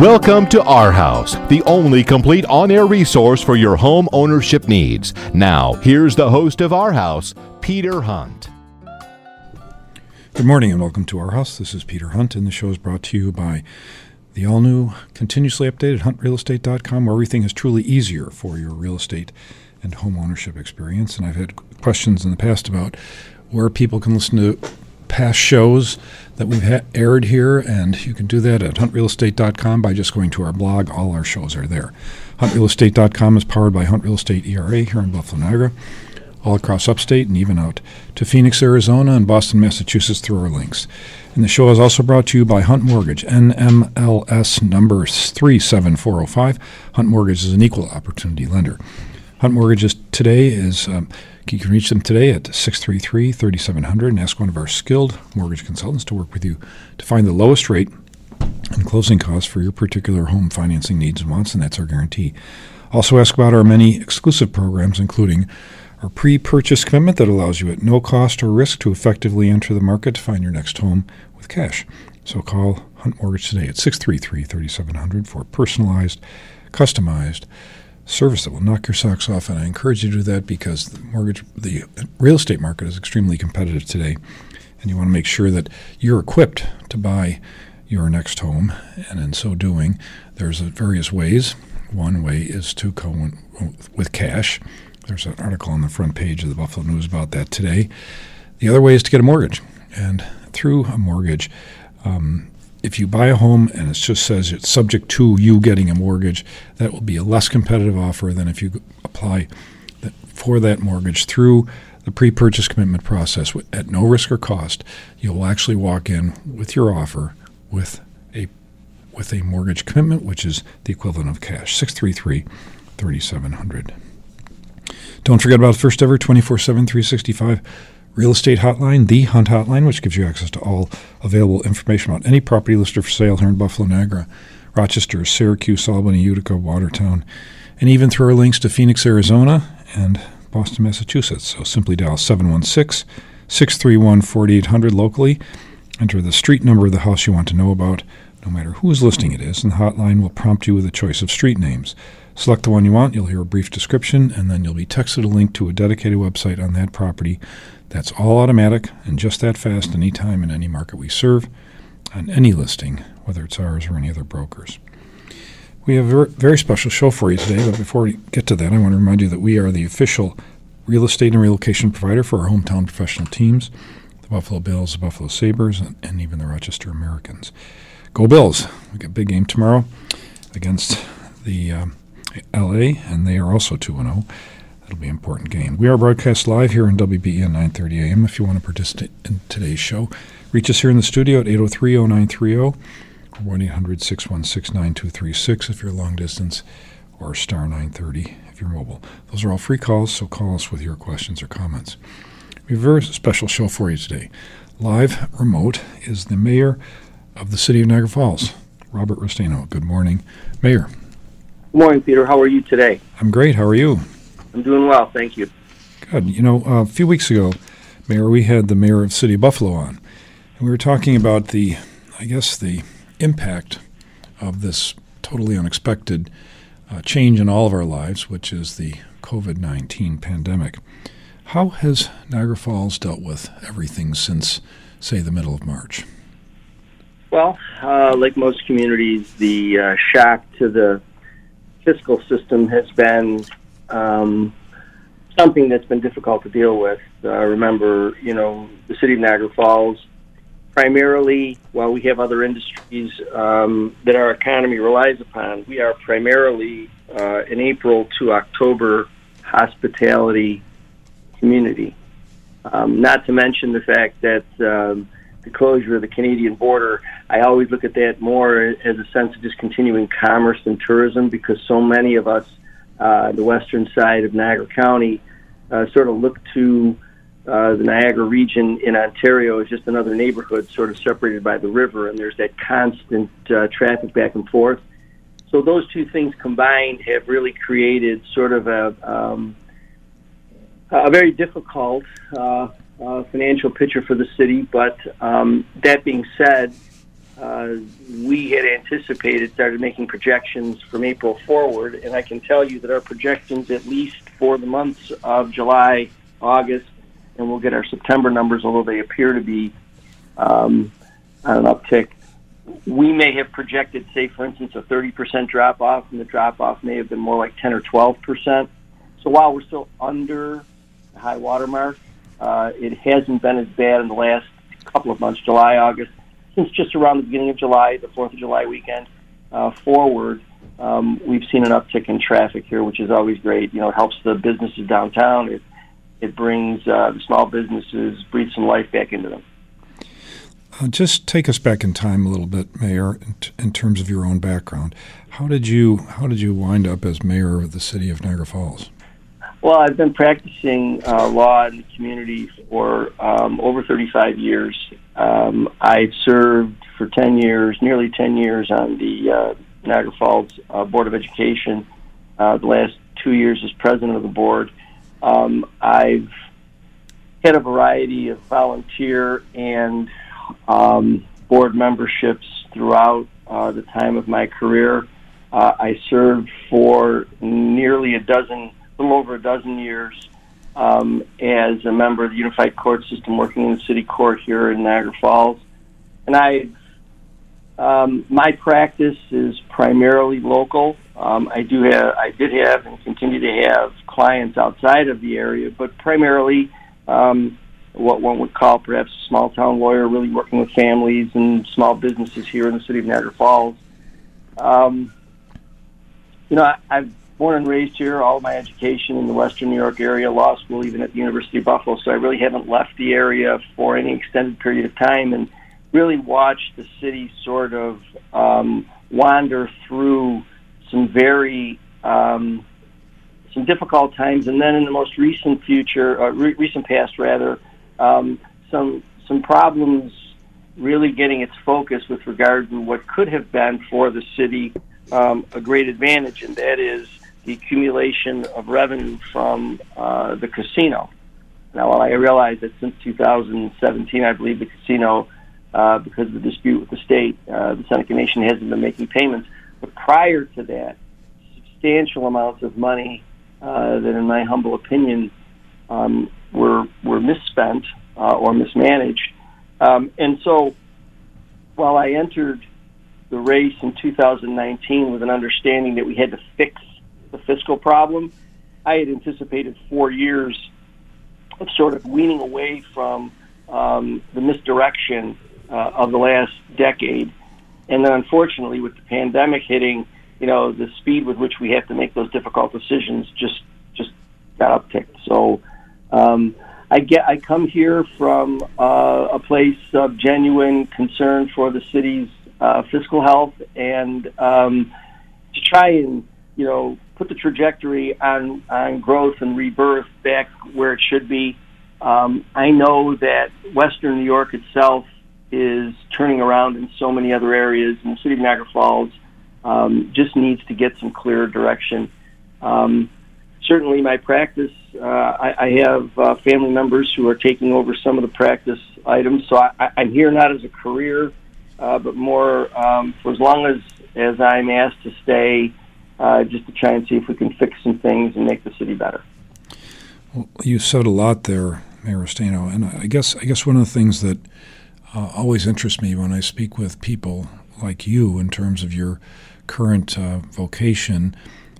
Welcome to Our House, the only complete on air resource for your home ownership needs. Now, here's the host of Our House, Peter Hunt. Good morning and welcome to Our House. This is Peter Hunt, and the show is brought to you by the all new, continuously updated huntrealestate.com, where everything is truly easier for your real estate and home ownership experience. And I've had questions in the past about where people can listen to past shows that we've ha- aired here, and you can do that at huntrealestate.com by just going to our blog. All our shows are there. Huntrealestate.com is powered by Hunt Real Estate ERA here in Buffalo, Niagara, all across upstate and even out to Phoenix, Arizona, and Boston, Massachusetts through our links. And the show is also brought to you by Hunt Mortgage, NMLS number 37405. Hunt Mortgage is an equal opportunity lender. Hunt Mortgages today is um, you can reach them today at 633 3700 and ask one of our skilled mortgage consultants to work with you to find the lowest rate and closing costs for your particular home financing needs and wants, and that's our guarantee. Also, ask about our many exclusive programs, including our pre purchase commitment that allows you at no cost or risk to effectively enter the market to find your next home with cash. So call Hunt Mortgage today at 633 3700 for personalized, customized, service that will knock your socks off. And I encourage you to do that because the mortgage, the real estate market is extremely competitive today, and you want to make sure that you're equipped to buy your next home. And in so doing, there's various ways. One way is to go with cash. There's an article on the front page of the Buffalo News about that today. The other way is to get a mortgage, and through a mortgage, um, if you buy a home and it just says it's subject to you getting a mortgage, that will be a less competitive offer than if you apply for that mortgage through the pre-purchase commitment process at no risk or cost. You'll actually walk in with your offer with a with a mortgage commitment, which is the equivalent of cash. 633 3700. Don't forget about first ever 24 7 365 real estate hotline, the Hunt Hotline, which gives you access to all available information about any property listed for sale here in Buffalo, Niagara, Rochester, Syracuse, Albany, Utica, Watertown, and even through our links to Phoenix, Arizona, and Boston, Massachusetts. So simply dial 716 631 4800 locally. Enter the street number of the house you want to know about, no matter whose listing it is, and the hotline will prompt you with a choice of street names. Select the one you want, you'll hear a brief description, and then you'll be texted a link to a dedicated website on that property that's all automatic and just that fast anytime in any market we serve, on any listing, whether it's ours or any other brokers. We have a very special show for you today, but before we get to that, I want to remind you that we are the official real estate and relocation provider for our hometown professional teams the Buffalo Bills, the Buffalo Sabres, and, even the Rochester Americans. Go Bills! We got a big game tomorrow against the um, LA, and they are also 2 0. It'll be an important game. We are broadcast live here in WBEN 9:30 a.m. If you want to participate in today's show, reach us here in the studio at 803-0930 or 1-800-616-9236 if you're long distance, or star 930 if you're mobile. Those are all free calls, so call us with your questions or comments. We have a very special show for you today. Live remote is the mayor of the city of Niagara Falls, Robert Restaino. Good morning, Mayor. Good morning, Peter. How are you today? I'm great. How are you? I'm doing well, thank you. Good. You know, a few weeks ago, Mayor, we had the mayor of City of Buffalo on, and we were talking about the, I guess, the impact of this totally unexpected uh, change in all of our lives, which is the COVID 19 pandemic. How has Niagara Falls dealt with everything since, say, the middle of March? Well, uh, like most communities, the uh, shock to the fiscal system has been um, something that's been difficult to deal with. Uh, remember, you know, the city of Niagara Falls, primarily, while we have other industries um, that our economy relies upon, we are primarily uh, an April to October hospitality community. Um, not to mention the fact that um, the closure of the Canadian border, I always look at that more as a sense of just continuing commerce and tourism because so many of us uh, the western side of Niagara County, uh, sort of look to uh, the Niagara region in Ontario as just another neighborhood sort of separated by the river, and there's that constant uh, traffic back and forth. So those two things combined have really created sort of a, um, a very difficult uh, uh, financial picture for the city. But um, that being said, uh, we had anticipated, started making projections from April forward, and I can tell you that our projections, at least for the months of July, August, and we'll get our September numbers, although they appear to be um, on an uptick. We may have projected, say, for instance, a 30% drop off, and the drop off may have been more like 10 or 12%. So while we're still under the high water mark, uh, it hasn't been as bad in the last couple of months, July, August, since just around the beginning of July, the 4th of July weekend uh, forward. Um, we've seen an uptick in traffic here, which is always great. You know, it helps the businesses downtown. It it brings uh, the small businesses, breathes some life back into them. Uh, just take us back in time a little bit, Mayor, in, t- in, terms of your own background. How did you How did you wind up as mayor of the city of Niagara Falls? Well, I've been practicing uh, law in the community for um, over 35 years. Um, I've served for 10 years, nearly 10 years, on the uh, Niagara Falls uh, Board of Education. Uh, the last two years as president of the board. Um, I've had a variety of volunteer and um, board memberships throughout uh, the time of my career. Uh, I served for nearly a dozen a little over a dozen years um, as a member of the Unified Court System, working in the City Court here in Niagara Falls. And I, um, my practice is primarily local. Um, I do have, I did have, and continue to have clients outside of the area, but primarily um, what one would call perhaps a small town lawyer, really working with families and small businesses here in the city of Niagara Falls. Um, you know, I, I've born and raised here, all my education in the Western New York area, law school, even at the University of Buffalo. So I really haven't left the area for any extended period of time, and really watched the city sort of um, wander through some very um, some difficult times, and then in the most recent future, uh, re- recent past rather, um, some some problems really getting its focus with regard to what could have been for the city um, a great advantage, and that is the accumulation of revenue from uh, the casino. Now, while I realize that since 2017, I believe the casino, uh, because of the dispute with the state, uh, the Seneca Nation hasn't been making payments. But prior to that, substantial amounts of money uh, that, in my humble opinion, um, were were misspent uh, or mismanaged. Um, and so, while I entered the race in 2019 with an understanding that we had to fix the fiscal problem, I had anticipated four years of sort of weaning away from um, the misdirection uh, of the last decade. And then, unfortunately, with the pandemic hitting, you know, the speed with which we have to make those difficult decisions just just got upticked. So, um, I get I come here from uh, a place of genuine concern for the city's uh, fiscal health and um, to try and you know put the trajectory on on growth and rebirth back where it should be. Um, I know that Western New York itself is turning around in so many other areas, and the city of Niagara Falls um, just needs to get some clearer direction. Um, certainly, my practice, uh, I, I have uh, family members who are taking over some of the practice items, so I, I'm here not as a career, uh, but more um, for as long as as I'm asked to stay uh, just to try and see if we can fix some things and make the city better. Well, you said a lot there, Mayor Restaino, and I guess I guess one of the things that uh, always interests me when I speak with people like you in terms of your current uh, vocation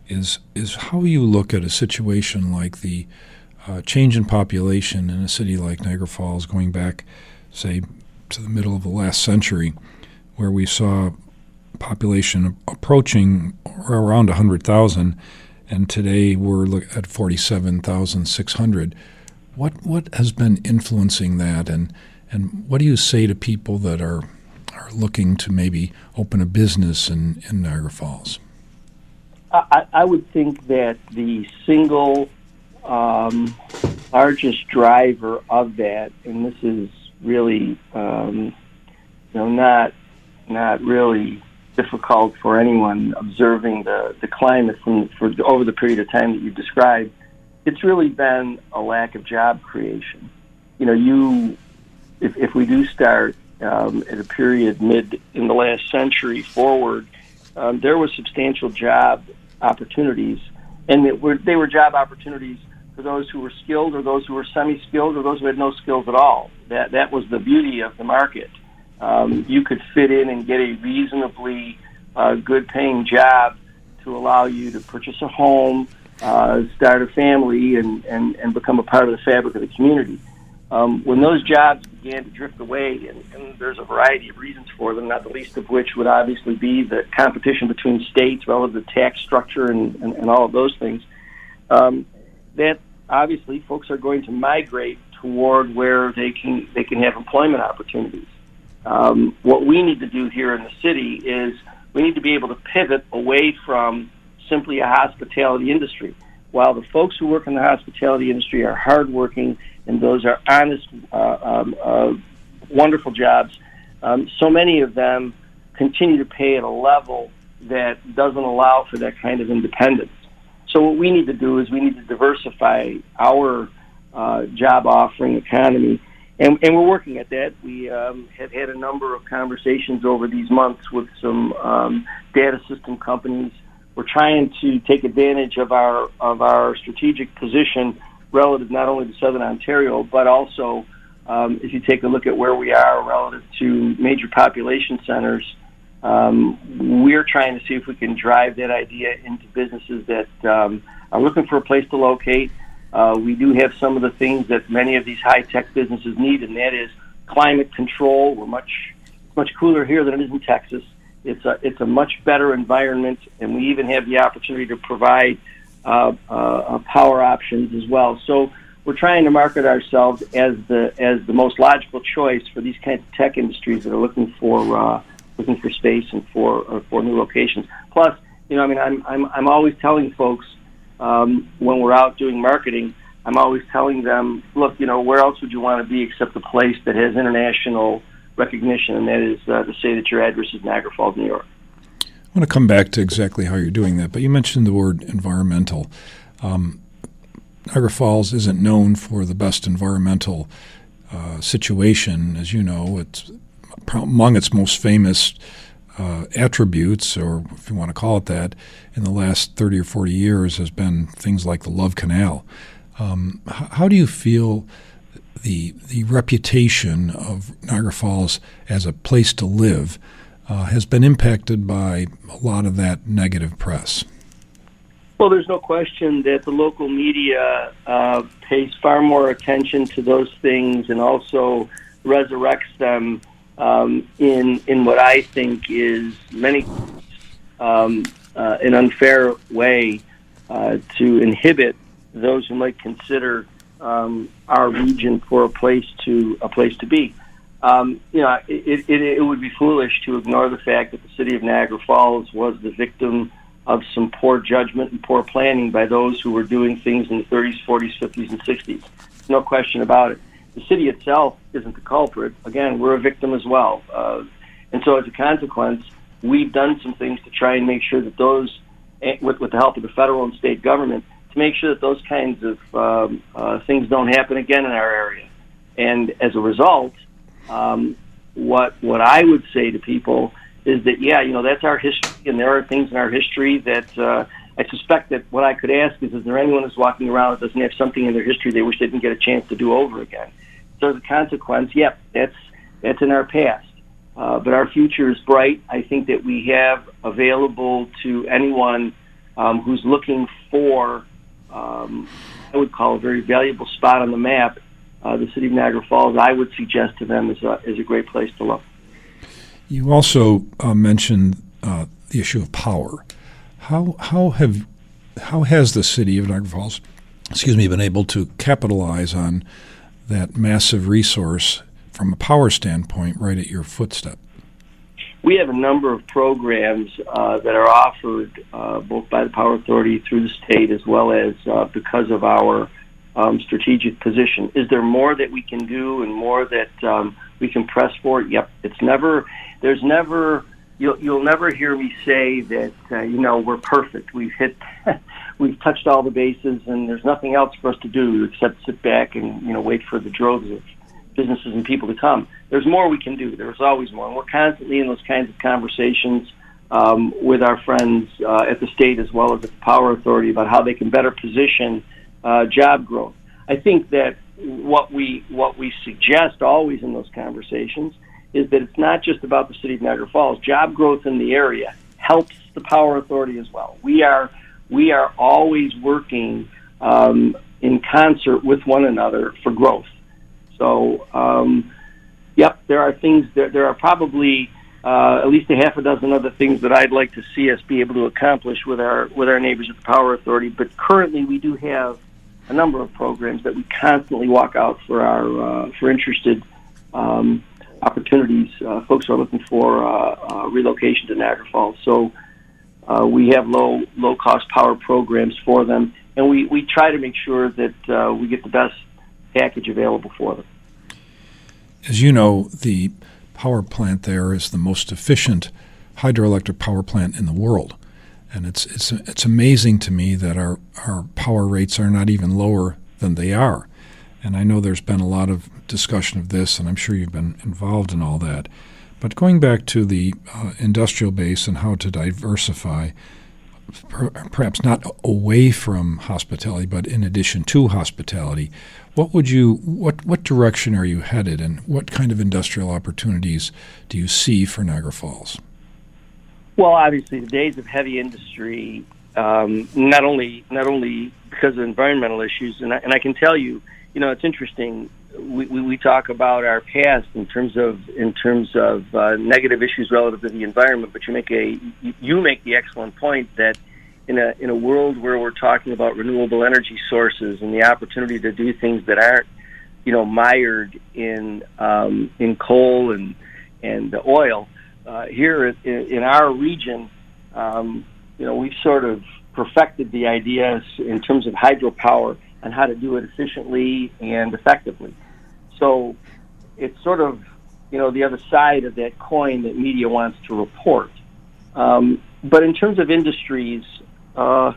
is is how you look at a situation like the uh, change in population in a city like Niagara Falls, going back, say, to the middle of the last century, where we saw population approaching around 100,000, and today we're at 47,600. What what has been influencing that, and and what do you say to people that are are looking to maybe open a business in, in Niagara Falls? I, I would think that the single um, largest driver of that, and this is really, um, you know, not not really difficult for anyone observing the, the climate from for over the period of time that you described. It's really been a lack of job creation. You know, you if, if we do start um, at a period mid in the last century forward, um, there was substantial job opportunities, and were, they were job opportunities for those who were skilled or those who were semi-skilled or those who had no skills at all. That that was the beauty of the market. Um, you could fit in and get a reasonably uh, good-paying job to allow you to purchase a home, uh, start a family, and, and, and become a part of the fabric of the community. Um, when those jobs began to drift away, and, and there's a variety of reasons for them, not the least of which would obviously be the competition between states relative to tax structure and, and, and all of those things, um, that obviously folks are going to migrate toward where they can they can have employment opportunities. Um, what we need to do here in the city is we need to be able to pivot away from simply a hospitality industry. While the folks who work in the hospitality industry are hardworking and those are honest, uh, um, uh, wonderful jobs, um, so many of them continue to pay at a level that doesn't allow for that kind of independence. So what we need to do is we need to diversify our uh, job offering economy, and, and we're working at that. We um, have had a number of conversations over these months with some um, data system companies. We're trying to take advantage of our of our strategic position relative not only to Southern Ontario but also um, if you take a look at where we are relative to major population centers um, we're trying to see if we can drive that idea into businesses that um, are looking for a place to locate. Uh, we do have some of the things that many of these high tech businesses need, and that is climate control. We're much much cooler here than it is in Texas. It's a it's a much better environment, and we even have the opportunity to provide uh, uh, power options as well. So we're trying to market ourselves as the as the most logical choice for these kinds of tech industries that are looking for uh, looking for space and for uh, for new locations. Plus, you know, I mean, I'm I'm I'm always telling folks um, when we're out doing marketing, I'm always telling them, look, you know, where else would you want to be except a place that has international recognition, and that is uh, to say that your address is Niagara Falls, New York. I want to come back to exactly how you're doing that, but you mentioned the word environmental. Um, Niagara Falls isn't known for the best environmental uh, situation, as you know. It's among its most famous uh, attributes, or if you want to call it that, in the last 30 or 40 years has been things like the Love Canal. Um, how do you feel the the reputation of Niagara Falls as a place to live uh, has been impacted by a lot of that negative press? Well, there's no question that the local media uh, pays far more attention to those things and also resurrects them um, in in what I think is many um, uh, an unfair way uh, to inhibit those who might consider um, our region for a place to a place to be. Um, you know, it, it, it would be foolish to ignore the fact that the city of Niagara Falls was the victim of some poor judgment and poor planning by those who were doing things in the 30s, 40s, 50s, and 60s. No question about it the city itself isn't the culprit. Again, we're a victim as well. Uh, and so as a consequence, we've done some things to try and make sure that those, eh, with, with the help of the federal and state government, to make sure that those kinds of um, uh, things don't happen again in our area. And as a result, um, what what I would say to people is that yeah, you know that's our history, and there are things in our history that uh, I suspect that what I could ask is, is there anyone who's walking around that doesn't have something in their history they wish they didn't get a chance to do over again? The consequence, yep, that's that's in our past. Uh, but our future is bright. I think that we have available to anyone um, who's looking for, um, I would call a very valuable spot on the map, uh, the city of Niagara Falls. I would suggest to them is a, is a great place to look. You also uh, mentioned uh, the issue of power. How how have how has the city of Niagara Falls, excuse me, been able to capitalize on that massive resource from a power standpoint right at your footstep? We have a number of programs uh, that are offered uh, both by the Power Authority through the state as well as uh, because of our um, strategic position. Is there more that we can do and more that um, we can press for? Yep. It's never, there's never, you'll, you'll never hear me say that, uh, you know, we're perfect. We've hit we've touched all the bases, and there's nothing else for us to do except sit back and you know wait for the droves of businesses and people to come. There's more we can do. There's always more, and we're constantly in those kinds of conversations um, with our friends uh, at the state as well as at the Power Authority about how they can better position uh, job growth. I think that what we what we suggest always in those conversations is that it's not just about the city of Niagara Falls. Job growth in the area helps the Power Authority as well. We are we are always working um, in concert with one another for growth. So, um, yep, there are things. There, are probably uh, at least a half a dozen other things that I'd like to see us be able to accomplish with our with our neighbors at the Power Authority. But currently, we do have a number of programs that we constantly walk out for our uh, for interested um, opportunities. Uh, folks are looking for uh, uh, relocation to Niagara Falls, so uh, we have low low cost power programs for them, and we, we try to make sure that we get the best package available for them. As you know, the power plant there is the most efficient hydroelectric power plant in the world. And it's, it's, it's amazing to me that our, our power rates are not even lower than they are. And I know there's been a lot of discussion of this, and I'm sure you've been involved in all that. But going back to the uh, industrial base and how to diversify, per, perhaps not away from hospitality, but in addition to hospitality, what would you what what direction are you headed, and what kind of industrial opportunities do you see for Niagara Falls? Well, obviously, the days of heavy industry, um, not only not only because of environmental issues, and I, and I can tell you, you know, it's interesting. We, we, talk about our past in terms of in terms of uh, negative issues relative to the environment, but you make a you make the excellent point that in a in a world where we're talking about renewable energy sources and the opportunity to do things that aren't you know mired in um, in coal and and oil uh, here in, in our region um, you know we've sort of perfected the ideas in terms of hydropower and how to do it efficiently and effectively so it's sort of you know the other side of that coin that media wants to report um, but in terms of industries uh,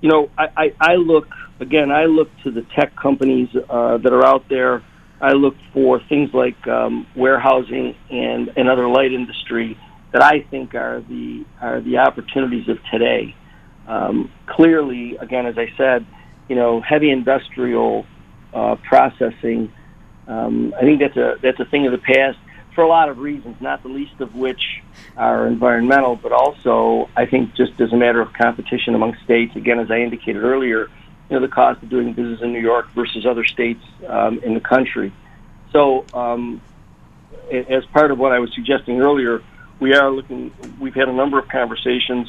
you know, I, I, I look again. I look to the tech companies uh, that are out there. I look for things like um, warehousing and another light industry that I think are the are the opportunities of today. Um, clearly, again, as I said, you know, heavy industrial uh, processing. Um, I think that's a that's a thing of the past for a lot of reasons, not the least of which are environmental, but also I think just as a matter of competition among states. Again, as I indicated earlier, you know the cost of doing business in New York versus other states um, in the country. So, um, as part of what I was suggesting earlier, we are looking. We've had a number of conversations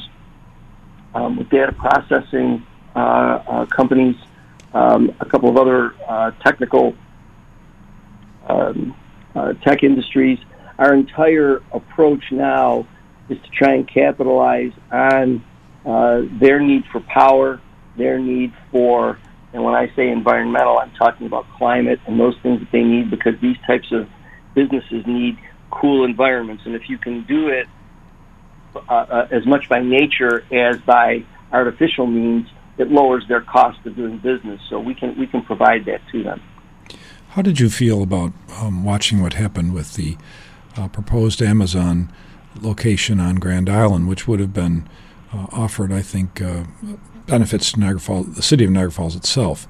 um, with data processing companies, um, a couple of other uh, technical um, uh, tech industries. Our entire approach now is to try and capitalize on uh, their need for power, their need for, and when I say environmental, I'm talking about climate and those things that they need because these types of businesses need cool environments. And if you can do it uh, uh, as much by nature as by artificial means, it lowers their cost of doing business. So we can we can provide that to them. How did you feel about um, watching what happened with the uh, proposed Amazon location on Grand Island, which would have been uh, offered, I think, uh, benefits to Niagara Falls, the city of Niagara Falls itself?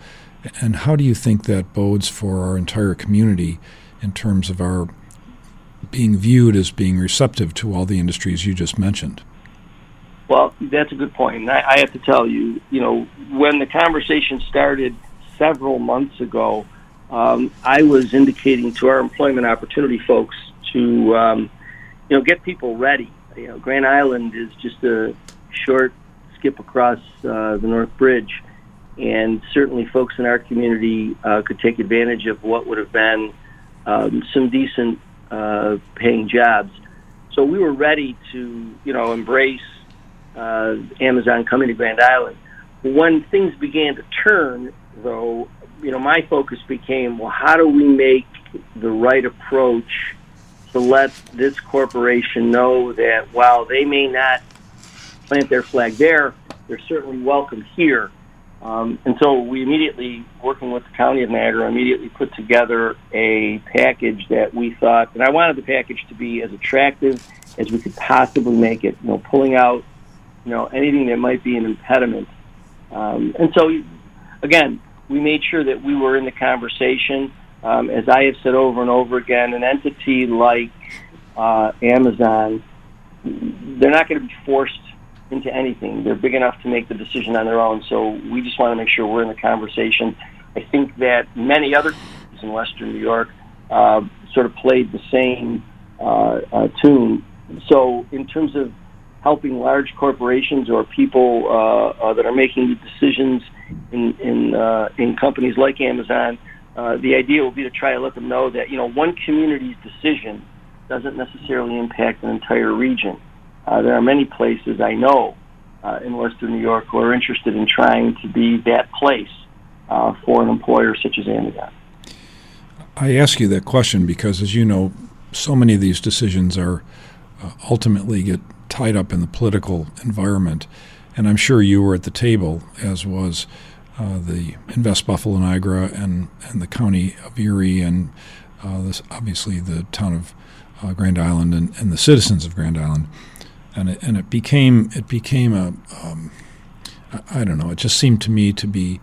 And how do you think that bodes for our entire community in terms of our being viewed as being receptive to all the industries you just mentioned? Well, that's a good point. I, I have to tell you, you know, when the conversation started several months ago, um, I was indicating to our employment opportunity folks to, um, you know, get people ready. You know, Grand Island is just a short skip across uh, the North Bridge, and certainly folks in our community uh, could take advantage of what would have been um, some decent uh, paying jobs. So we were ready to, you know, embrace uh, Amazon coming to Grand Island. When things began to turn, though, you know, my focus became, well, how do we make the right approach to let this corporation know that while they may not plant their flag there, they're certainly welcome here. Um, and so we immediately, working with the County of Niagara, immediately put together a package that we thought, and I wanted the package to be as attractive as we could possibly make it. You know, pulling out, you know, anything that might be an impediment. Um, and so, again, we made sure that we were in the conversation. Um, as I have said over and over again, an entity like uh, Amazon, they're not going to be forced into anything. They're big enough to make the decision on their own. So we just want to make sure we're in the conversation. I think that many other in Western New York uh, sort of played the same uh, uh, tune. So in terms of helping large corporations or people uh, uh, that are making the decisions in in, uh, in companies like Amazon, the idea will be to try to let them know that you know one community's decision doesn't necessarily impact an entire region. Uh, there are many places I know uh, in Western New York who are interested in trying to be that place uh, for an employer such as Amazon. I ask you that question because, as you know, so many of these decisions are uh, ultimately get tied up in the political environment. And I'm sure you were at the table, as was uh, the Invest Buffalo Niagara and, and the county of Erie, and uh, this, obviously the town of uh, Grand Island and, and the citizens of Grand Island and it, and it became it became a um, I, don't know. It just seemed to me to be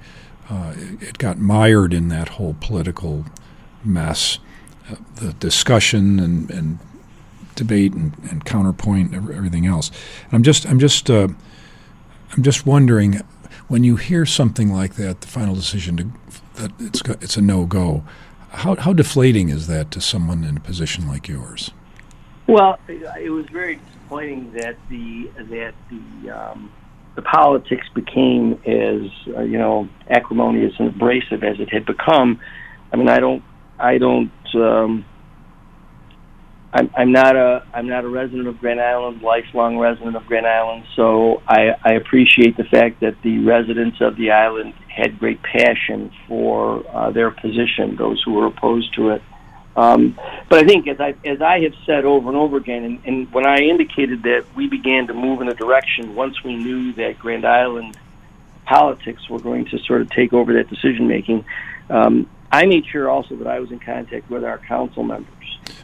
uh, it got mired in that whole political mess, uh, the discussion and, and debate and, and, counterpoint and everything else. And I'm just I'm just uh, I'm just wondering when you hear something like that, the final decision to, that it's it's a no go. How how deflating is that to someone in a position like yours? Well, it was very disappointing that the that the um, the politics became as uh, you know acrimonious and abrasive as it had become. I mean, I don't, I don't. Um, I'm, I'm not a I'm not a resident of Grand Island, lifelong resident of Grand Island. So I, I appreciate the fact that the residents of the island had great passion for uh, their position. Those who were opposed to it. Um, but I think, as I as I have said over and over again, and, and when I indicated that we began to move in a direction once we knew that Grand Island politics were going to sort of take over that decision making, um, I made sure also that I was in contact with our council members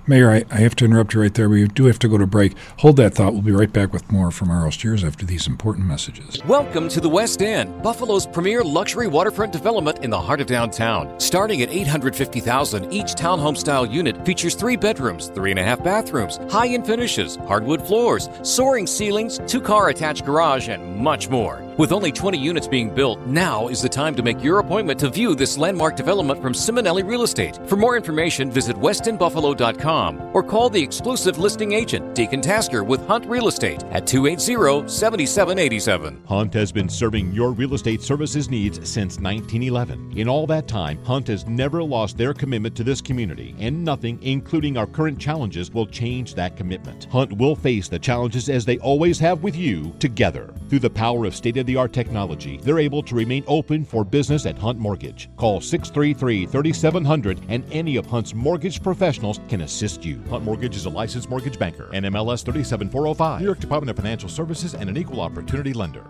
Mayor, I, I, have to interrupt you right there. We do have to go to break. Hold that thought. We'll be right back with more from our Steers after these important messages. Welcome to the West End, Buffalo's premier luxury waterfront development in the heart of downtown. Starting at 850000 each townhome style unit features three bedrooms, three and a half bathrooms, high end finishes, hardwood floors, soaring ceilings, two car attached garage, and much more. With only 20 units being built, now is the time to make your appointment to view this landmark development from Simonelli Real Estate. For more information, visit westendbuffalo.com or call the exclusive listing agent, Deacon Tasker, with Hunt Real Estate at 280 7787. Hunt has been serving your real estate services needs since 1911. In all that time, Hunt has never lost their commitment to this community, and nothing, including our current challenges, will change that commitment. Hunt will face the challenges as they always have with you together. Through the power of state of the art technology, they're able to remain open for business at Hunt Mortgage. Call 633 3700 and any of Hunt's mortgage professionals can assist you. Hunt Mortgage is a licensed mortgage banker, NMLS 37405, New York Department of Financial Services, and an equal opportunity lender.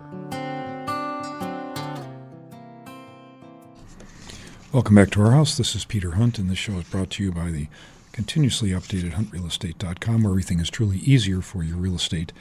Welcome back to our house. This is Peter Hunt, and this show is brought to you by the continuously updated huntrealestate.com, where everything is truly easier for your real estate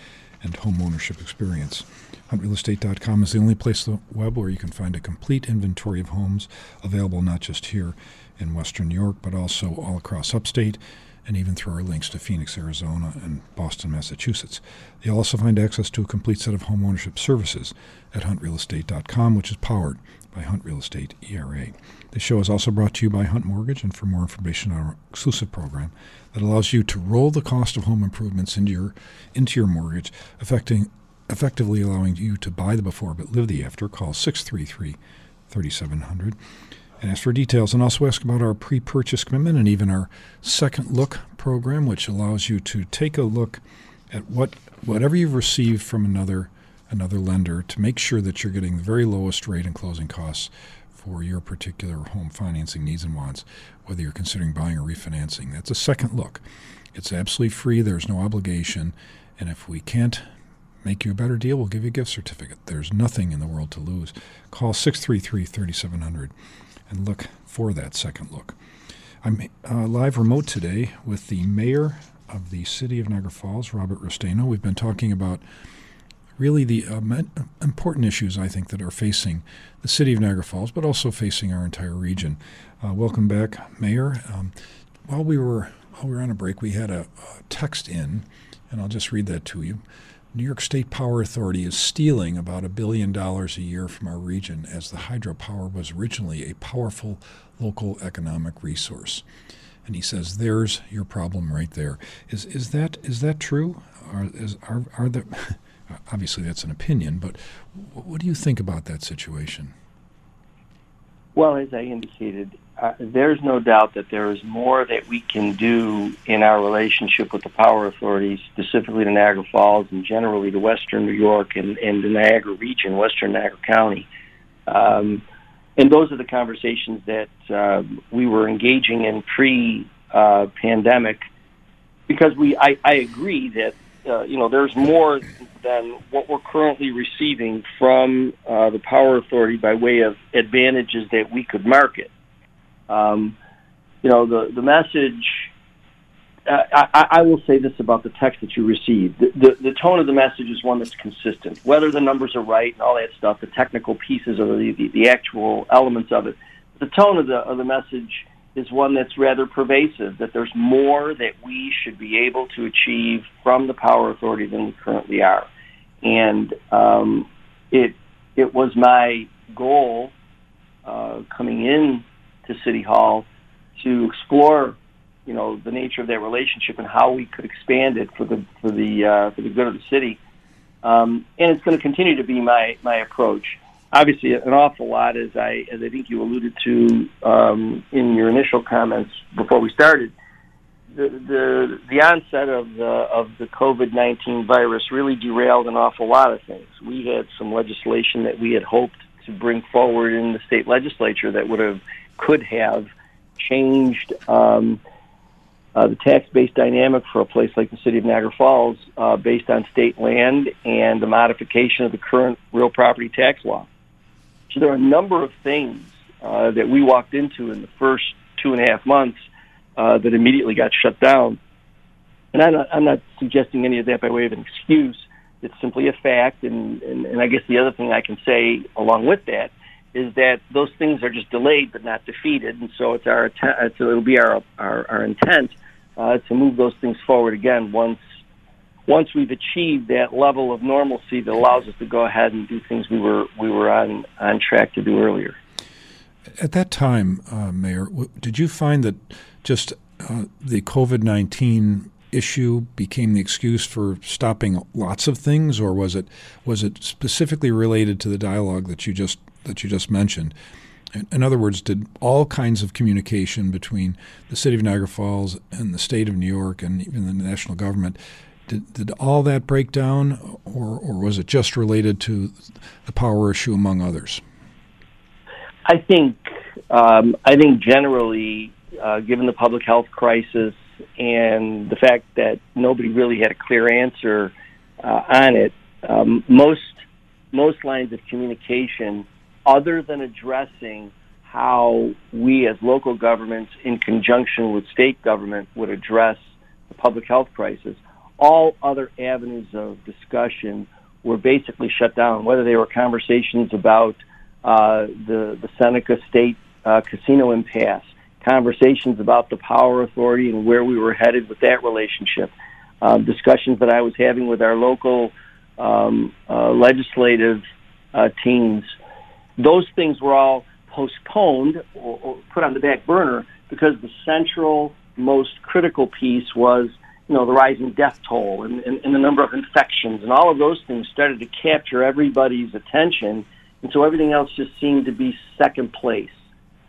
and home ownership experience. HuntRealEstate.com is the only place on the web where you can find a complete inventory of homes available not just here in Western New York, but also all across upstate and even through our links to Phoenix, Arizona, and Boston, Massachusetts. You'll also find access to a complete set of home ownership services at HuntRealEstate.com, which is powered by Hunt Real Estate ERA. This show is also brought to you by Hunt Mortgage, and for more information on our exclusive program that allows you to roll the cost of home improvements into your into your mortgage, affecting effectively allowing you to buy the before but live the after, call 633 3700 and ask for details. And also ask about our pre purchase commitment and even our second look program, which allows you to take a look at what whatever you've received from another another lender to make sure that you're getting the very lowest rate and closing costs for your particular home financing needs and wants, whether you're considering buying or refinancing. That's a second look. It's absolutely free, there's no obligation, and if we can't make you a better deal. We'll give you a gift certificate. There's nothing in the world to lose. Call 633 3700 and look for that second look. I'm uh, live remote today with the mayor of the city of Niagara Falls, Robert Restaino. We've been talking about really the uh, important issues I think that are facing the city of Niagara Falls, but also facing our entire region. Uh, welcome back, Mayor. Um, while we were while we were on a break, we had a, a text in, and I'll just read that to you. New York State Power Authority is stealing about a billion dollars a year from our region as the hydropower was originally a powerful local economic resource. And he says, "There's your problem right there." Is is that is that true? Are is, are are the obviously that's an opinion, but what do you think about that situation? Well, as I indicated, uh, there's no doubt that there is more that we can do in our relationship with the power authorities, specifically to Niagara Falls and generally to Western New York and, and the Niagara region, Western Niagara County. Um, and those are the conversations that uh, we were engaging in pre-pandemic, uh, because we I, I agree that uh, you know there's more than what we're currently receiving from uh, the power authority by way of advantages that we could market. Um, you know, the the message. Uh, I, I will say this about the text that you received. The, the, the tone of the message is one that's consistent. Whether the numbers are right and all that stuff, the technical pieces or the, the, the actual elements of it, the tone of the of the message is one that's rather pervasive, that there's more that we should be able to achieve from the power authority than we currently are. And um, it, it was my goal uh, coming in to City Hall to explore, you know, the nature of that relationship and how we could expand it for the, for the, uh, for the good of the city. Um, and it's going to continue to be my, my approach obviously an awful lot, as I as I think you alluded to um, in your initial comments before we started. The the, the onset of the of the COVID nineteen virus really derailed an awful lot of things. We had some legislation that we had hoped to bring forward in the state legislature that would have could have changed. Um, uh, the tax-based dynamic for a place like the city of Niagara Falls, uh, based on state land and the modification of the current real property tax law. So there are a number of things uh, that we walked into in the first two and a half months uh, that immediately got shut down. And I'm not, I'm not suggesting any of that by way of an excuse. It's simply a fact. And, and, and I guess the other thing I can say along with that is that those things are just delayed but not defeated. And so it's our, so it'll be our, our, our intent uh, to move those things forward again once once we've achieved that level of normalcy that allows us to go ahead and do things we were we were on on track to do earlier. At that time, uh, Mayor, did you find that just uh, the COVID nineteen issue became the excuse for stopping lots of things, or was it was it specifically related to the dialogue that you just that you just mentioned? In other words, did all kinds of communication between the city of Niagara Falls and the state of New York and even the national government did, did all that break down, or, or was it just related to the power issue among others? I think um, I think generally, uh, given the public health crisis and the fact that nobody really had a clear answer uh, on it, um, most most lines of communication, other than addressing how we as local governments, in conjunction with state government, would address the public health crisis, all other avenues of discussion were basically shut down, whether they were conversations about uh, the, the Seneca State uh, casino impasse, conversations about the power authority and where we were headed with that relationship, uh, discussions that I was having with our local um, uh, legislative uh, teams. Those things were all postponed or, or put on the back burner because the central, most critical piece was you know, the rising death toll and, and, and the number of infections and all of those things started to capture everybody's attention. And so everything else just seemed to be second place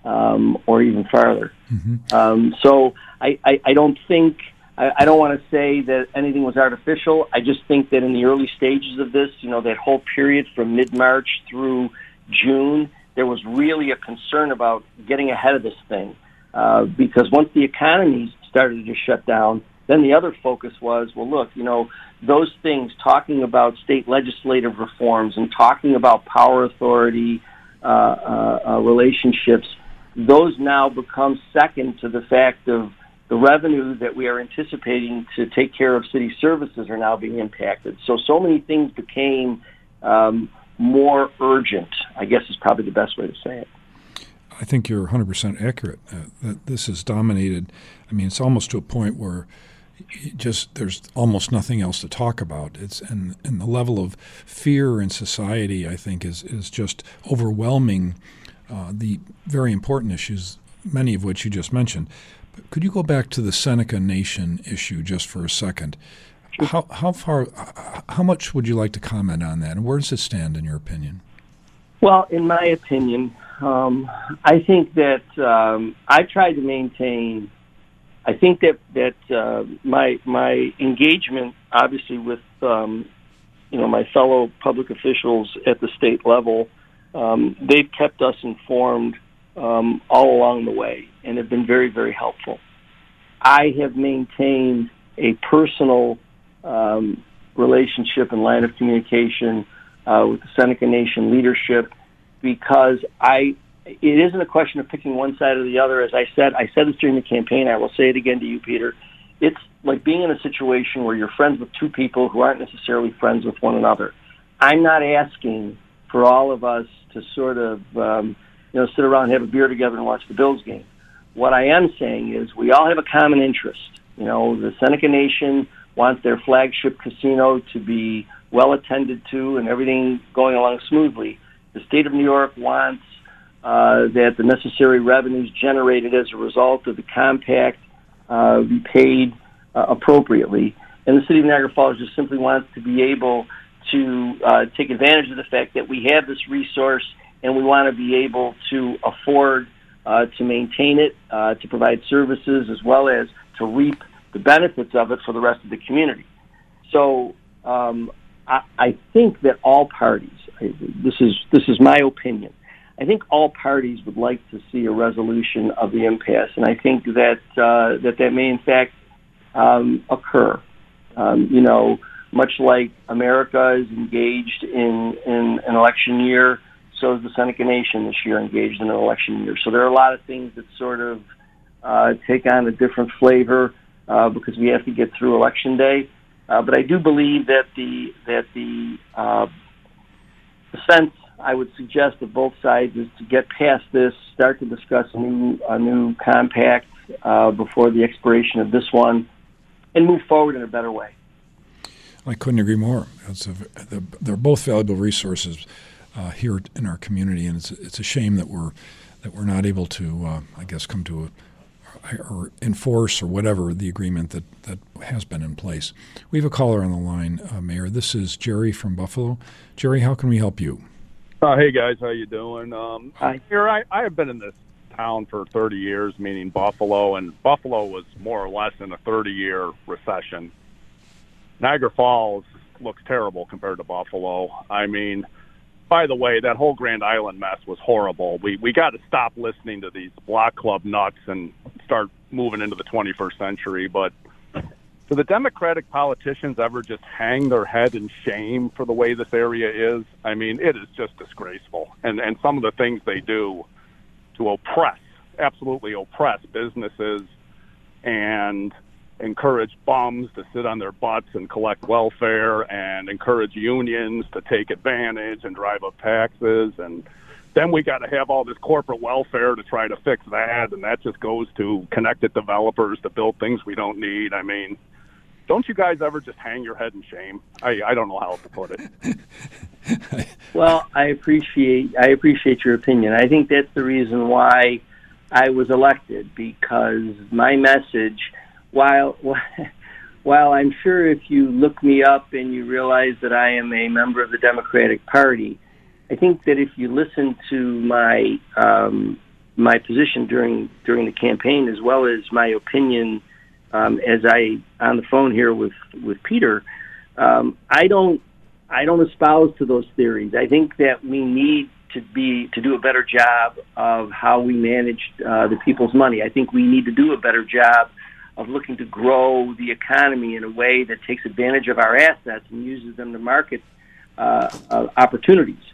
um, or even farther. Mm-hmm. Um, so I, I, I don't think, I, I don't want to say that anything was artificial. I just think that in the early stages of this, you know, that whole period from mid March through June, there was really a concern about getting ahead of this thing. Uh, because once the economy started to shut down, then the other focus was, well, look, you know, those things, talking about state legislative reforms and talking about power authority uh, uh, uh, relationships, those now become second to the fact of the revenue that we are anticipating to take care of city services are now being impacted. So, so many things became um, more urgent, I guess is probably the best way to say it. I think you're 100% accurate. Uh, that this is dominated. I mean, it's almost to a point where just there's almost nothing else to talk about. It's and and the level of fear in society, I think, is is just overwhelming. Uh, the very important issues, many of which you just mentioned. But could you go back to the Seneca Nation issue just for a second? How how far, how much would you like to comment on that, and where does it stand in your opinion? Well, in my opinion, um, I think that um, I try to maintain I think that that uh, my my engagement, obviously, with um, you know my fellow public officials at the state level, um, they've kept us informed um, all along the way and have been very very helpful. I have maintained a personal um, relationship and line of communication uh, with the Seneca Nation leadership because I it isn't a question of picking one side or the other. As I said, I said this during the campaign. I will say it again to you, Peter. It's like being in a situation where you're friends with two people who aren't necessarily friends with one another. I'm not asking for all of us to sort of, um, you know, sit around and have a beer together and watch the Bills game. What I am saying is we all have a common interest. You know, the Seneca Nation wants their flagship casino to be well attended to and everything going along smoothly. The state of New York wants uh, that the necessary revenues generated as a result of the compact uh, be paid uh, appropriately. And the city of Niagara Falls just simply wants to be able to uh, take advantage of the fact that we have this resource and we want to be able to afford uh, to maintain it, uh, to provide services, as well as to reap the benefits of it for the rest of the community. So um, I, I think that all parties, this is this is my opinion, I think all parties would like to see a resolution of the impasse, and I think that uh, that that may in fact um, occur. Um, you know, much like America is engaged in in an election year, so is the Seneca Nation this year engaged in an election year. So there are a lot of things that sort of uh, take on a different flavor uh, because we have to get through election day. Uh, but I do believe that the that the uh, the sense I would suggest that both sides is to get past this, start to discuss a new a new compact uh, before the expiration of this one, and move forward in a better way. I couldn't agree more. A, they're both valuable resources uh, here in our community, and it's it's a shame that we're that we're not able to, uh, I guess, come to a or enforce or whatever the agreement that, that has been in place. We have a caller on the line, uh, Mayor. This is Jerry from Buffalo. Jerry, how can we help you? Uh, hey guys, how you doing? Um, Hi. Here, I, I have been in this town for 30 years, meaning Buffalo, and Buffalo was more or less in a 30-year recession. Niagara Falls looks terrible compared to Buffalo. I mean, by the way, that whole Grand Island mess was horrible. We we got to stop listening to these block club nuts and start moving into the 21st century. But do the Democratic politicians ever just hang their head in shame for the way this area is? I mean, it is just disgraceful. And and some of the things they do to oppress, absolutely oppress businesses and encourage bums to sit on their butts and collect welfare and encourage unions to take advantage and drive up taxes and then we got to have all this corporate welfare to try to fix that and that just goes to connected developers to build things we don't need i mean don't you guys ever just hang your head in shame? I, I don't know how to put it. well, I appreciate I appreciate your opinion. I think that's the reason why I was elected because my message, while while I'm sure if you look me up and you realize that I am a member of the Democratic Party, I think that if you listen to my um, my position during during the campaign as well as my opinion um, as I on the phone here with with Peter, um, I don't I don't espouse to those theories. I think that we need to be to do a better job of how we manage uh, the people's money. I think we need to do a better job of looking to grow the economy in a way that takes advantage of our assets and uses them to market uh, uh, opportunities.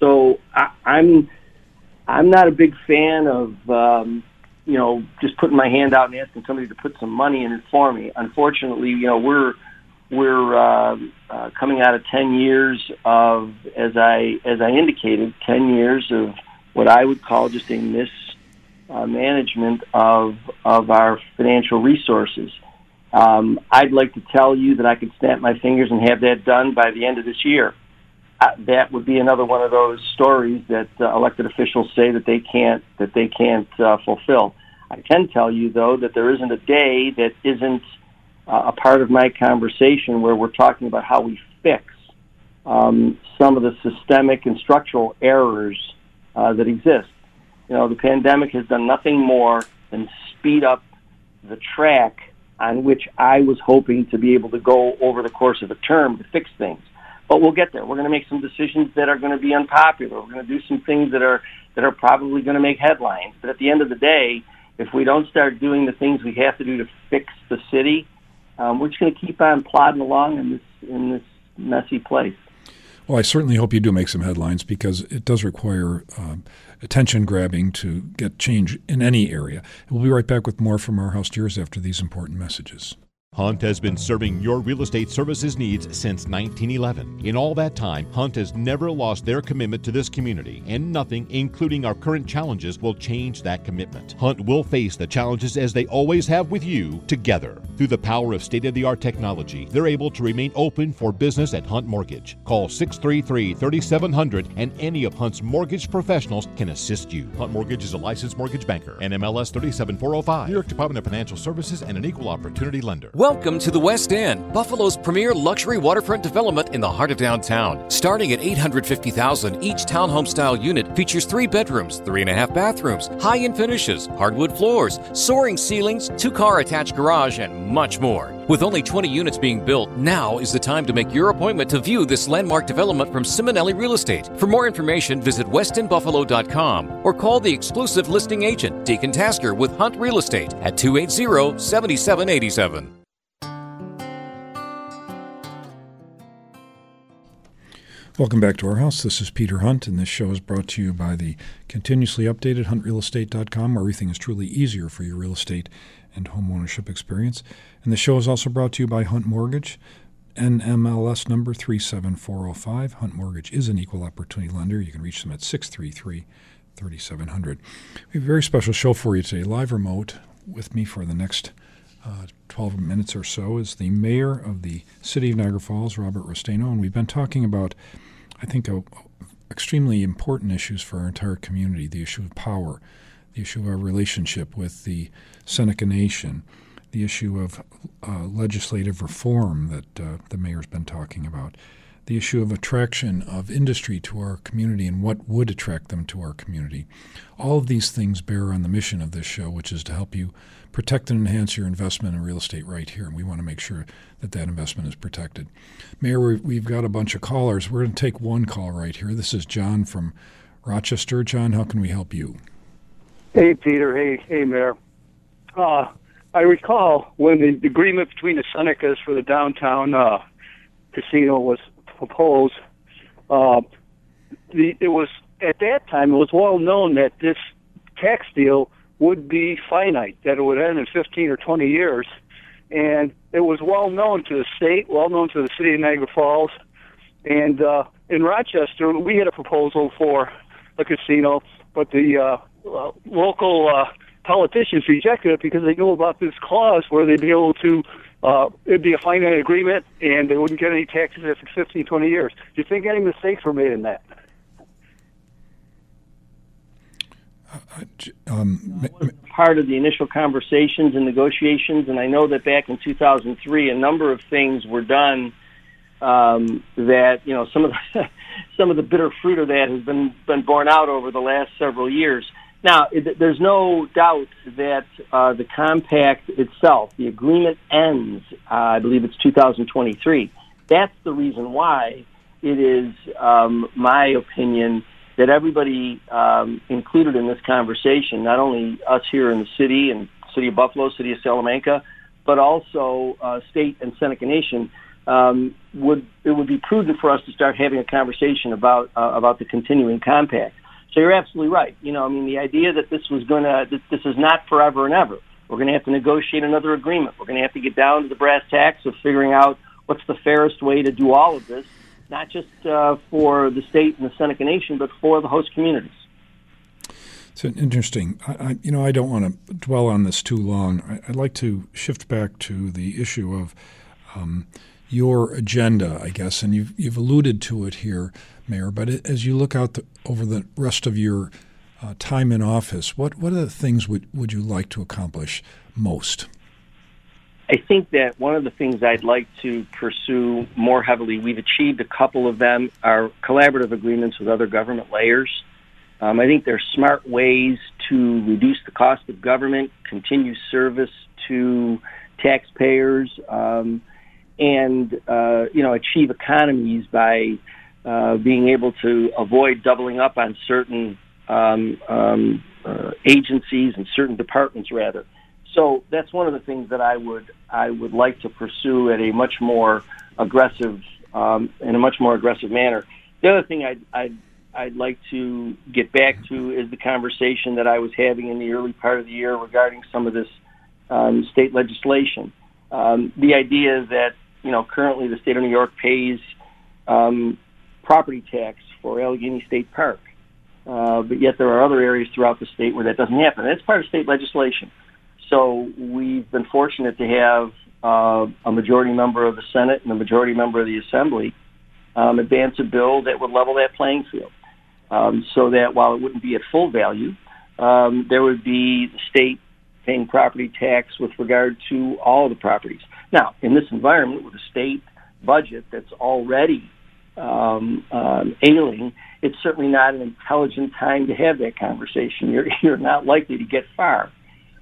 So I, I'm I'm not a big fan of um, you know just putting my hand out and asking somebody to put some money in it for me. Unfortunately, you know we're we're uh, uh, coming out of ten years of as I as I indicated ten years of what I would call just a mismanagement uh, of of our financial resources. Um, I'd like to tell you that I could snap my fingers and have that done by the end of this year. That would be another one of those stories that uh, elected officials say that they can't that they can't uh, fulfill. I can tell you though that there isn't a day that isn't uh, a part of my conversation where we're talking about how we fix um, some of the systemic and structural errors uh, that exist. You know, the pandemic has done nothing more than speed up the track on which I was hoping to be able to go over the course of a term to fix things. But we'll get there. We're going to make some decisions that are going to be unpopular. We're going to do some things that are that are probably going to make headlines. But at the end of the day, if we don't start doing the things we have to do to fix the city, um, we're just going to keep on plodding along in this in this messy place. Well, I certainly hope you do make some headlines because it does require um, attention grabbing to get change in any area. We'll be right back with more from our house steers after these important messages. Hunt has been serving your real estate services needs since 1911. In all that time, Hunt has never lost their commitment to this community, and nothing, including our current challenges, will change that commitment. Hunt will face the challenges as they always have with you together. Through the power of state of the art technology, they're able to remain open for business at Hunt Mortgage. Call 633 3700 and any of Hunt's mortgage professionals can assist you. Hunt Mortgage is a licensed mortgage banker, NMLS 37405, New York Department of Financial Services, and an equal opportunity lender. Welcome to the West End, Buffalo's premier luxury waterfront development in the heart of downtown. Starting at 850,000, each townhome style unit features three bedrooms, three and a half bathrooms, high-end finishes, hardwood floors, soaring ceilings, two-car attached garage, and much more. With only 20 units being built, now is the time to make your appointment to view this landmark development from Simonelli Real Estate. For more information, visit westendbuffalo.com or call the exclusive listing agent, Deacon Tasker with Hunt Real Estate at 280 7787. Welcome back to our house. This is Peter Hunt, and this show is brought to you by the continuously updated huntrealestate.com, where everything is truly easier for your real estate and home ownership experience. And the show is also brought to you by Hunt Mortgage, NMLS number 37405. Hunt Mortgage is an equal opportunity lender. You can reach them at 633 3700. We have a very special show for you today, live remote. With me for the next uh, 12 minutes or so is the mayor of the city of Niagara Falls, Robert Restaino, and we've been talking about, I think, a, extremely important issues for our entire community the issue of power, the issue of our relationship with the Seneca Nation, the issue of uh, legislative reform that uh, the mayor's been talking about, the issue of attraction of industry to our community and what would attract them to our community. All of these things bear on the mission of this show, which is to help you protect and enhance your investment in real estate right here. And we want to make sure that that investment is protected. Mayor, we've got a bunch of callers. We're going to take one call right here. This is John from Rochester. John, how can we help you? Hey, Peter. Hey, hey, Mayor. Uh, I recall when the agreement between the Senecas for the downtown uh, casino was proposed. Uh, the, it was at that time it was well known that this tax deal would be finite, that it would end in 15 or 20 years. And it was well known to the state, well known to the city of Niagara Falls. And uh, in Rochester, we had a proposal for a casino, but the uh, uh, local uh, politicians rejected it because they knew about this clause where they'd be able to, uh, it'd be a finite agreement and they wouldn't get any taxes after 15, 20 years. Do you think any mistakes were made in that? Um, part of the initial conversations and negotiations, and I know that back in 2003, a number of things were done um, that you know some of the some of the bitter fruit of that has been been borne out over the last several years. Now, it, there's no doubt that uh, the compact itself, the agreement ends. Uh, I believe it's 2023. That's the reason why it is um, my opinion that everybody um, included in this conversation, not only us here in the city and city of Buffalo, city of Salamanca, but also uh, state and Seneca Nation, um, would it would be prudent for us to start having a conversation about uh, about the continuing compact. So you're absolutely right. You know, I mean, the idea that this was going to that this is not forever and ever. We're going to have to negotiate another agreement. We're going to have to get down to the brass tacks of figuring out what's the fairest way to do all of this, not just uh, for the state and the Seneca Nation, but for the host communities. It's interesting. I, I, you know, I don't want to dwell on this too long. I, would like to shift back to the issue of um, your agenda, I guess, and you've you've alluded to it here, Mayor. But it, as you look out the, over the rest of your uh, time in office, what what are the things would would you like to accomplish most? I think that one of the things I'd like to pursue more heavily, we've achieved a couple of them, are collaborative agreements with other government layers. Um, I think there are smart ways to reduce the cost of government, continue service to taxpayers, um, and uh, you know achieve economies by uh, being able to avoid doubling up on certain um, um, uh, agencies and certain departments, rather. So that's one of the things that I would I would like to pursue at a much more aggressive um, in a much more aggressive manner. The other thing I'd, I'd I'd like to get back to is the conversation that I was having in the early part of the year regarding some of this um, state legislation. Um, the idea that you know currently the state of New York pays um, property tax for Allegany State Park, uh, but yet there are other areas throughout the state where that doesn't happen. That's part of state legislation. So we've been fortunate to have uh, a majority member of the Senate and a majority member of the Assembly um, advance a bill that would level that playing field, um, so that while it wouldn't be at full value, um, there would be the state paying property tax with regard to all the properties. Now, in this environment with a state budget that's already um, um, ailing, it's certainly not an intelligent time to have that conversation. You're, you're not likely to get far.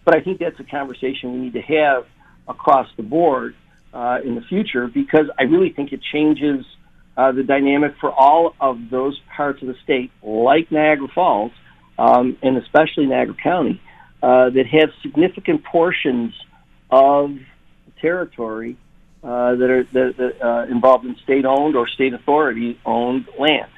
But I think that's a conversation we need to have across the board uh, in the future because I really think it changes uh, the dynamic for all of those parts of the state, like Niagara Falls, um, and especially Niagara County, uh, that have significant portions of territory uh, that are that, that, uh, involved in state-owned or state authority-owned land.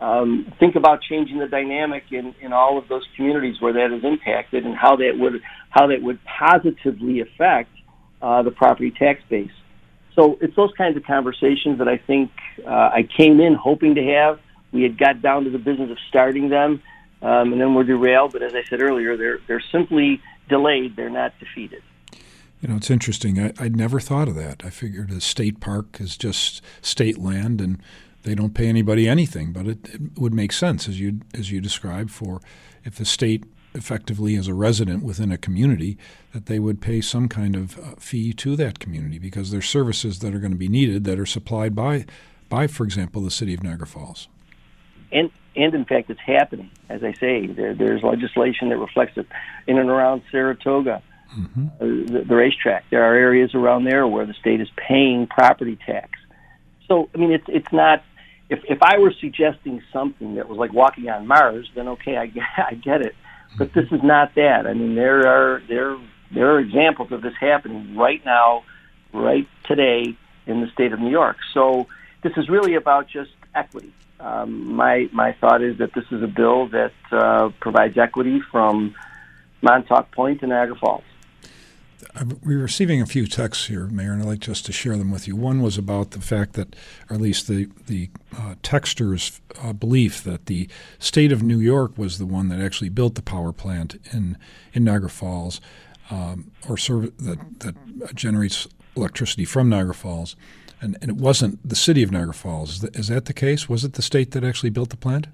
Um, think about changing the dynamic in, in all of those communities where that is impacted, and how that would how that would positively affect uh, the property tax base. So it's those kinds of conversations that I think uh, I came in hoping to have. We had got down to the business of starting them, um, and then we're derailed. But as I said earlier, they're they're simply delayed. They're not defeated. You know, it's interesting. I, would never thought of that. I figured a state park is just state land, and they don't pay anybody anything. But it, it would make sense, as you as you described, for if the state effectively is a resident within a community, that they would pay some kind of uh, fee to that community because there's services that are going to be needed that are supplied by, by for example, the city of Niagara Falls. And and in fact, it's happening. As I say, there, there's legislation that reflects it in and around Saratoga, mm-hmm. uh, the, the racetrack. There are areas around there where the state is paying property tax. So I mean, it's it's not if if I were suggesting something that was like walking on Mars, then okay, I get, I get it. But this is not that. I mean, there are there there are examples of this happening right now, right today in the state of New York. So this is really about just equity. Um, my my thought is that this is a bill that uh, provides equity from Montauk Point to Niagara Falls. We're receiving a few texts here, Mayor, and I'd like just to share them with you. One was about the fact that, or at least the the uh, texter's uh, belief that the state of New York was the one that actually built the power plant in in Niagara Falls, um, or that that generates electricity from Niagara Falls, and, and it wasn't the city of Niagara Falls. Is that the case? Was it the state that actually built the plant?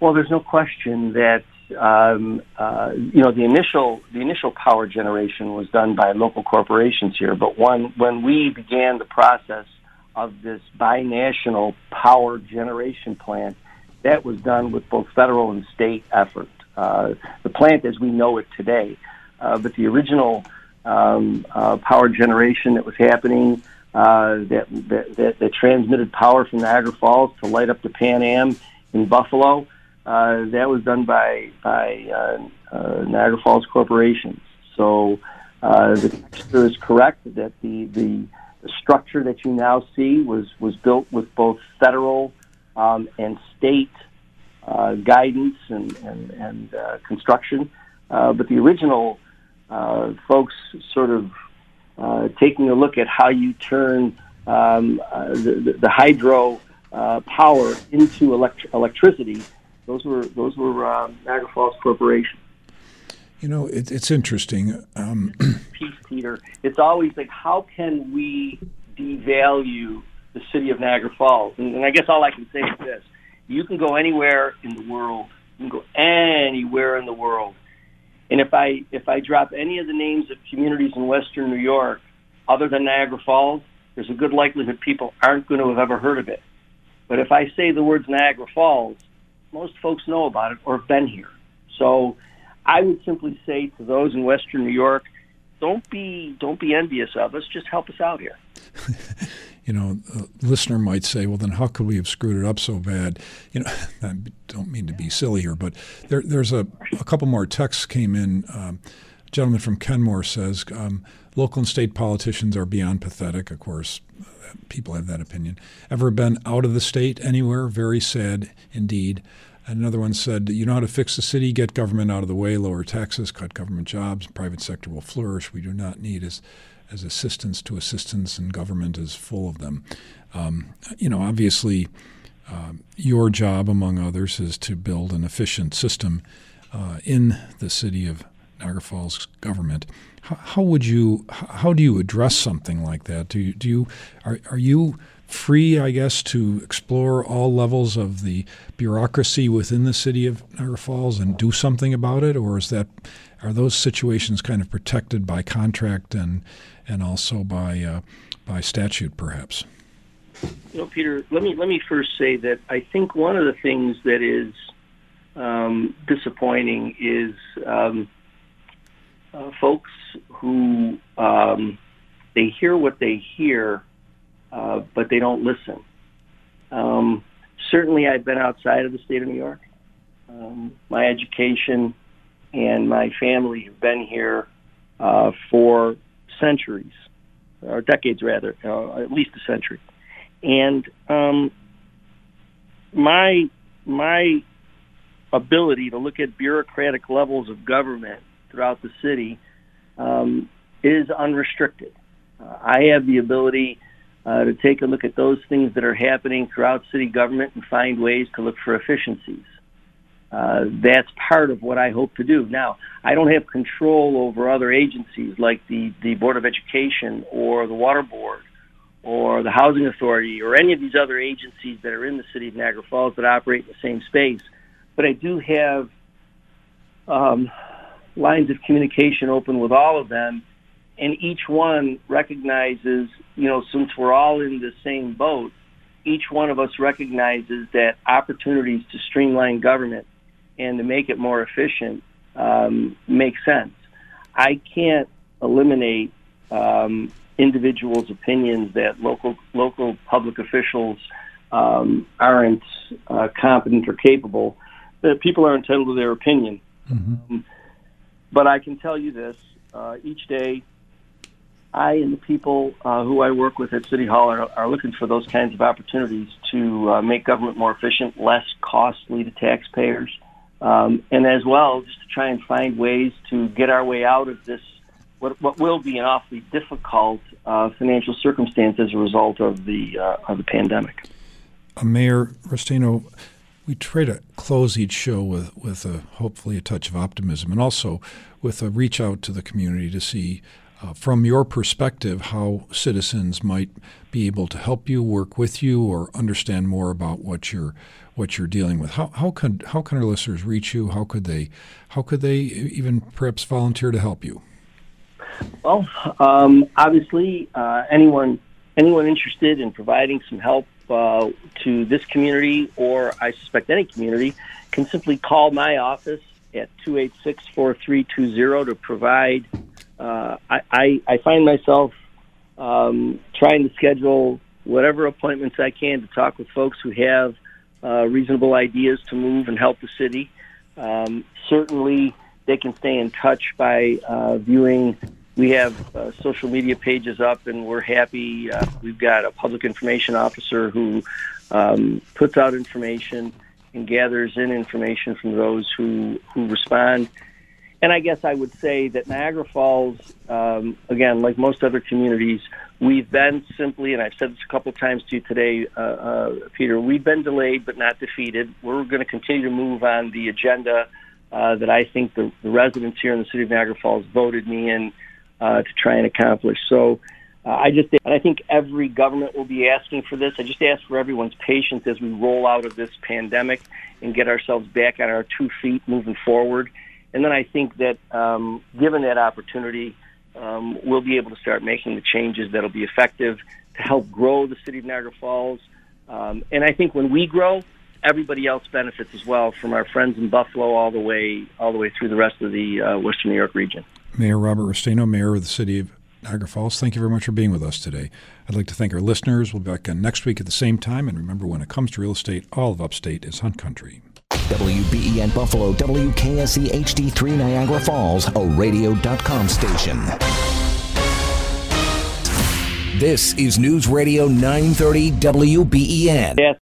Well, there's no question that um, uh, you know, the initial the initial power generation was done by local corporations here, but when when we began the process of this binational power generation plant, that was done with both federal and state effort. Uh, the plant as we know it today, uh, but the original um, uh, power generation that was happening uh, that, that, that that transmitted power from Niagara Falls to light up the Pan Am in Buffalo uh, that was done by by uh, uh, Niagara Falls Corporation. So uh, the texture is correct, that the, the, the, structure that you now see was, was built with both federal um, and state uh, guidance and, and, and uh, construction. Uh, but the original uh, folks sort of uh, taking a look at how you turn um, the, the, hydro power into elect- electricity, those were, those were um, Niagara Falls Corporation. You know, it, it's interesting. Um, Piece, Peter. It's always like, how can we devalue the city of Niagara Falls? And, and I guess all I can say is this: you can go anywhere in the world. You can go anywhere in the world. And if I if I drop any of the names of communities in Western New York, other than Niagara Falls, there's a good likelihood people aren't going to have ever heard of it. But if I say the words Niagara Falls, most folks know about it or have been here. So I would simply say to those in Western New York, don't be don't be envious of us. Just help us out here. you know, a listener might say, "Well, then how could we have screwed it up so bad?" You know, I don't mean to be silly here, but there, there's a, a couple more texts came in. Um, a gentleman from Kenmore says um, local and state politicians are beyond pathetic. Of course, people have that opinion. Ever been out of the state anywhere? Very sad indeed. Another one said, You know how to fix the city, get government out of the way, lower taxes, cut government jobs, private sector will flourish. We do not need as, as assistance to assistance, and government is full of them. Um, you know, obviously, uh, your job, among others, is to build an efficient system uh, in the city of Niagara Falls government. How, how, would you, how do you address something like that? Do you, do you, are, are you free, I guess, to explore all levels of the bureaucracy within the city of Niagara Falls and do something about it, or is that are those situations kind of protected by contract and and also by uh, by statute, perhaps? You know, Peter, let me let me first say that I think one of the things that is um, disappointing is um, uh, folks who um, they hear what they hear uh, but they don't listen. Um, certainly, I've been outside of the state of New York. Um, my education and my family have been here uh, for centuries, or decades rather, uh, at least a century. And um, my my ability to look at bureaucratic levels of government throughout the city um, is unrestricted. Uh, I have the ability uh, to take a look at those things that are happening throughout city government and find ways to look for efficiencies. Uh, that's part of what I hope to do. Now, I don't have control over other agencies like the, the Board of Education or the Water Board or the Housing Authority or any of these other agencies that are in the city of Niagara Falls that operate in the same space. But I do have um, lines of communication open with all of them and each one recognizes, you know, since we're all in the same boat, each one of us recognizes that opportunities to streamline government and to make it more efficient um, make sense. I can't eliminate um, individuals' opinions that local local public officials um, aren't uh, competent or capable. That people are entitled to their opinion. Mm-hmm. But I can tell you this: uh, each day I and the people uh, who I work with at City Hall are, are looking for those kinds of opportunities to uh, make government more efficient, less costly to taxpayers, um, and as well just to try and find ways to get our way out of this what, what will be an awfully difficult uh, financial circumstance as a result of the uh, of the pandemic. Uh, Mayor Restaino, we try to close each show with with a, hopefully a touch of optimism, and also with a reach out to the community to see uh, from your perspective, how citizens might be able to help you, work with you, or understand more about what you're what you're dealing with. How how can how can our listeners reach you? How could they how could they even perhaps volunteer to help you? Well, um, obviously, uh, anyone anyone interested in providing some help uh, to this community, or I suspect any community, can simply call my office at 286 4320 to provide uh, I, I, I find myself um, trying to schedule whatever appointments I can to talk with folks who have uh, reasonable ideas to move and help the city. Um, certainly, they can stay in touch by uh, viewing we have uh, social media pages up, and we're happy. Uh, we've got a public information officer who um, puts out information and gathers in information from those who who respond. And I guess I would say that Niagara Falls, um, again, like most other communities, we've been simply, and I've said this a couple of times to you today, uh, uh, Peter, we've been delayed but not defeated. We're going to continue to move on the agenda uh, that I think the, the residents here in the city of Niagara Falls voted me in uh, to try and accomplish. So uh, I just, and I think every government will be asking for this. I just ask for everyone's patience as we roll out of this pandemic and get ourselves back on our two feet moving forward. And then I think that um, given that opportunity, um, we'll be able to start making the changes that'll be effective to help grow the city of Niagara Falls. Um, and I think when we grow, everybody else benefits as well, from our friends in Buffalo all the way all the way through the rest of the uh, Western New York region. Mayor Robert Restaino, Mayor of the City of Niagara Falls, thank you very much for being with us today. I'd like to thank our listeners. We'll be back next week at the same time. And remember, when it comes to real estate, all of upstate is hunt country. WBEN Buffalo, WKSE HD3 Niagara Falls, a radio.com station. This is News Radio 930 WBEN. Yes,